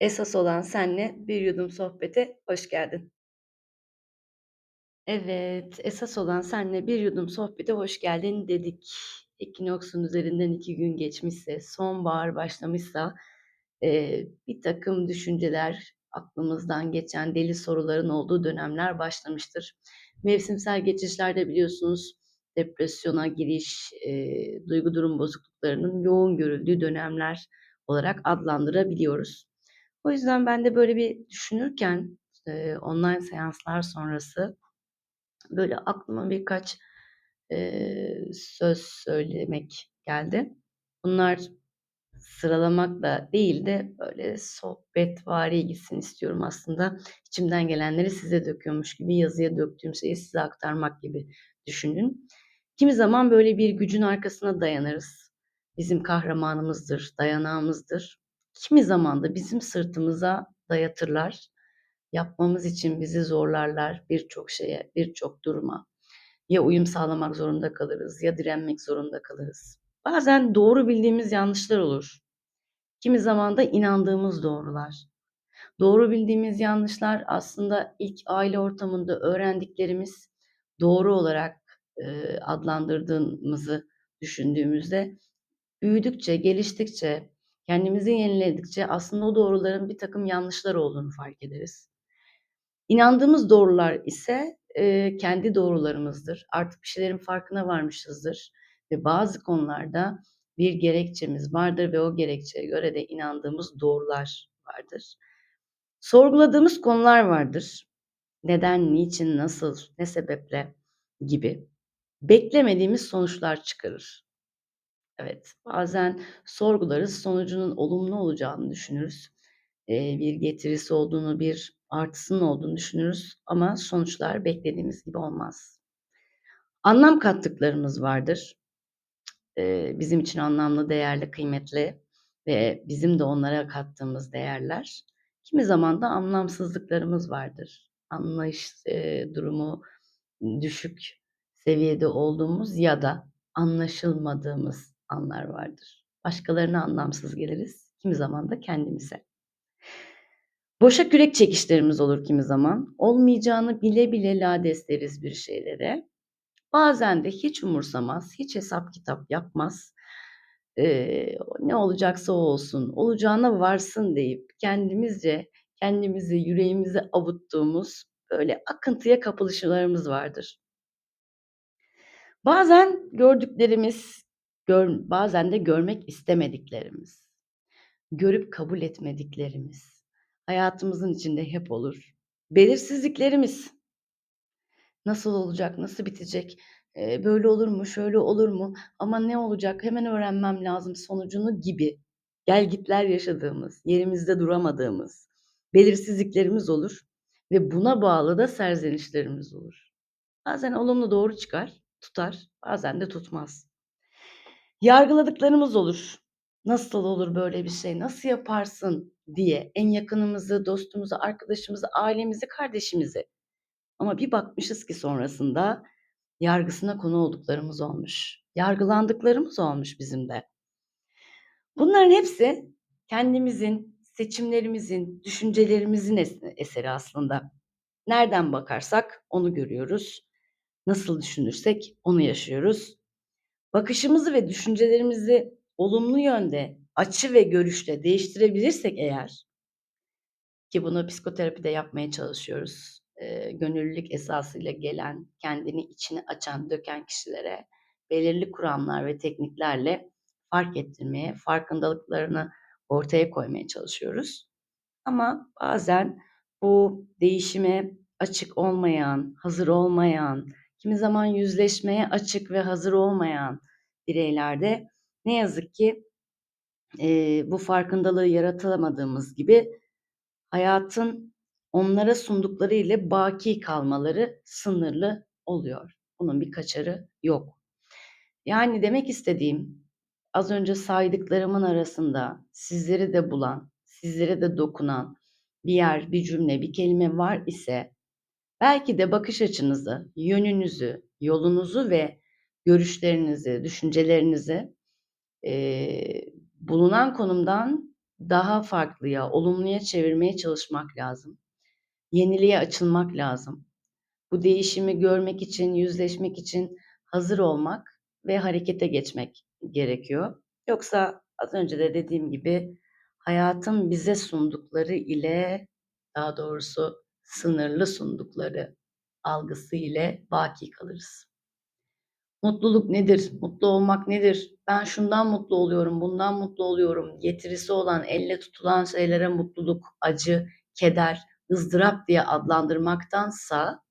Esas olan senle bir yudum sohbete hoş geldin. Evet, esas olan senle bir yudum sohbete hoş geldin dedik. Ekinoks'un üzerinden 2 gün geçmişse, sonbahar başlamışsa, eee, birtakım düşünceler, aklımızdan geçen deli soruların olduğu dönemler başlamıştır. Mevsimsel geçişlerde biliyorsunuz depresyona giriş, eee, duygu durum bozukluklarının yoğun görüldüğü dönemler olarak adlandırabiliyoruz. O yüzden ben de böyle bir düşünürken, eee, online seanslar sonrası böyle aklıma birkaç, eee, söz söylemek geldi. Bunlar sıralamakla değil de böyle sohbetvari gitsin istiyorum aslında. İçimden gelenleri size döküyormuş gibi, yazıya döktüğüm şeyi size aktarmak gibi düşünün. Kimi zaman böyle bir gücün arkasına dayanırız. Bizim kahramanımızdır, dayanağımızdır. Kimi zaman da bizim sırtımıza dayatırlar. Yapmamız için bizi zorlarlar birçok şeye, birçok duruma. Ya uyum sağlamak zorunda kalırız ya direnmek zorunda kalırız. Bazen doğru bildiğimiz yanlışlar olur. Kimi zaman da inandığımız doğrular. Doğru bildiğimiz yanlışlar aslında ilk aile ortamında öğrendiklerimiz doğru olarak, eee, adlandırdığımızı düşündüğümüzde büyüdükçe, geliştikçe, kendimizi yeniledikçe aslında o doğruların birtakım yanlışlar olduğunu fark ederiz. İnandığımız doğrular ise, eee, kendi doğrularımızdır. Artık bir şeylerin farkına varmışızdır ve bazı konularda bir gerekçemiz vardır ve o gerekçeye göre de inandığımız doğrular vardır. Sorguladığımız konular vardır. Neden, niçin, nasıl, ne sebeple gibi. Beklemediğimiz sonuçlar çıkarır. Evet, bazen sorgularız, sonucunun olumlu olacağını düşünürüz. Eee, bir getirisi olduğunu, bir artısının olduğunu düşünürüz ama sonuçlar beklediğimiz gibi olmaz. Anlam kattıklarımız vardır. Eee, bizim için anlamlı, değerli, kıymetli ve bizim de onlara kattığımız değerler. Kimi zaman da anlamsızlıklarımız vardır. Anlayış, eee, durumu düşük seviyede olduğumuz ya da anlaşılmadığımız anlar vardır. Başkalarına anlamsız geliriz, kimi zaman da kendimize. Boşa kürek çekişlerimiz olur kimi zaman. Olmayacağını bile bile lades deriz bir şeylere. Bazen de hiç umursamaz, hiç hesap kitap yapmaz. Eee, ne olacaksa o olsun, olacağına varsın deyip kendimizce kendimizi, yüreğimizi avuttuğumuz böyle akıntıya kapılışlarımız vardır. Bazen gördüklerimiz, gör bazen de görmek istemediklerimiz, görüp kabul etmediklerimiz hayatımızın içinde hep olur. Belirsizliklerimiz. Nasıl olacak, nasıl bitecek, böyle olur mu, şöyle olur mu, ama ne olacak, hemen öğrenmem lazım sonucunu gibi gelgitler yaşadığımız, yerimizde duramadığımız belirsizliklerimiz olur ve buna bağlı da serzenişlerimiz olur. Bazen olumlu doğru çıkar, tutar, bazen de tutmaz. Yargıladıklarımız olur. Nasıl olur böyle bir şey, nasıl yaparsın diye en yakınımızı, dostumuzu, arkadaşımızı, ailemizi, kardeşimizi. Ama bir bakmışız ki sonrasında yargısına konu olduklarımız olmuş. Yargılandıklarımız olmuş bizim de. Bunların hepsi kendimizin, seçimlerimizin, düşüncelerimizin es eseri aslında. Nereden bakarsak onu görüyoruz. Nasıl düşünürsek onu yaşıyoruz. Bakışımızı ve düşüncelerimizi olumlu yönde, açı ve görüşle değiştirebilirsek eğer ki bunu psikoterapide yapmaya çalışıyoruz. Eee, gönüllülük esasıyla gelen, kendini içine açan, döken kişilere belirli kuramlar ve tekniklerle fark ettirmeye, farkındalıklarını ortaya koymaya çalışıyoruz. Ama bazen bu değişime açık olmayan, hazır olmayan, kimi zaman yüzleşmeye açık ve hazır olmayan bireylerde ne yazık ki, eee, bu farkındalığı yaratamadığımız gibi hayatın onlara sundukları ile baki kalmaları sınırlı oluyor. Bunun bir kaçarı yok. Yani demek istediğim, az önce saydıklarımın arasında sizleri de bulan, sizlere de dokunan bir yer, bir cümle, bir kelime var ise belki de bakış açınızı, yönünüzü, yolunuzu ve görüşlerinizi, düşüncelerinizi, eee, bulunan konumdan daha farklıya, olumluya çevirmeye çalışmak lazım. Yeniliğe açılmak lazım. Bu değişimi görmek için, yüzleşmek için hazır olmak ve harekete geçmek gerekiyor. Yoksa az önce de dediğim gibi hayatın bize sundukları ile daha doğrusu sınırlı sundukları algısı ile baki kalırız. Mutluluk nedir? Mutlu olmak nedir? Ben şundan mutlu oluyorum, bundan mutlu oluyorum. Getirisi olan, elle tutulan şeylere mutluluk, acı, keder, ızdırap diye adlandırmaktansa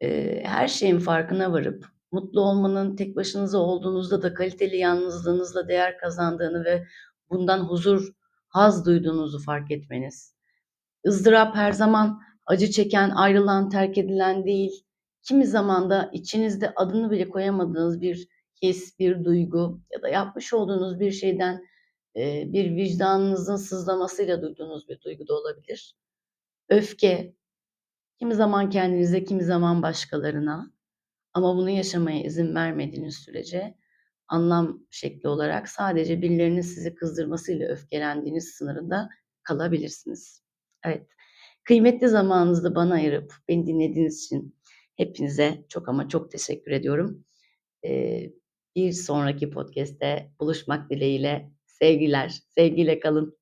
e, her şeyin farkına varıp mutlu olmanın tek başınıza olduğunuzda da kaliteli yalnızlığınızla değer kazandığını ve bundan huzur, haz duyduğunuzu fark etmeniz. Izdırap her zaman acı çeken, ayrılan, terk edilen değil. Kimi zaman da içinizde adını bile koyamadığınız bir his, bir duygu ya da yapmış olduğunuz bir şeyden bir vicdanınızın sızlamasıyla duyduğunuz bir duygu da olabilir. Öfke, kimi zaman kendinize, kimi zaman başkalarına ama bunu yaşamaya izin vermediğiniz sürece anlam şekli olarak sadece birilerinin sizi kızdırmasıyla öfkelendiğiniz sınırında kalabilirsiniz. Evet, kıymetli zamanınızı bana ayırıp beni dinlediğiniz için hepinize çok ama çok teşekkür ediyorum. Ee, bir sonraki podcast'te buluşmak dileğiyle sevgiler, sevgiyle kalın.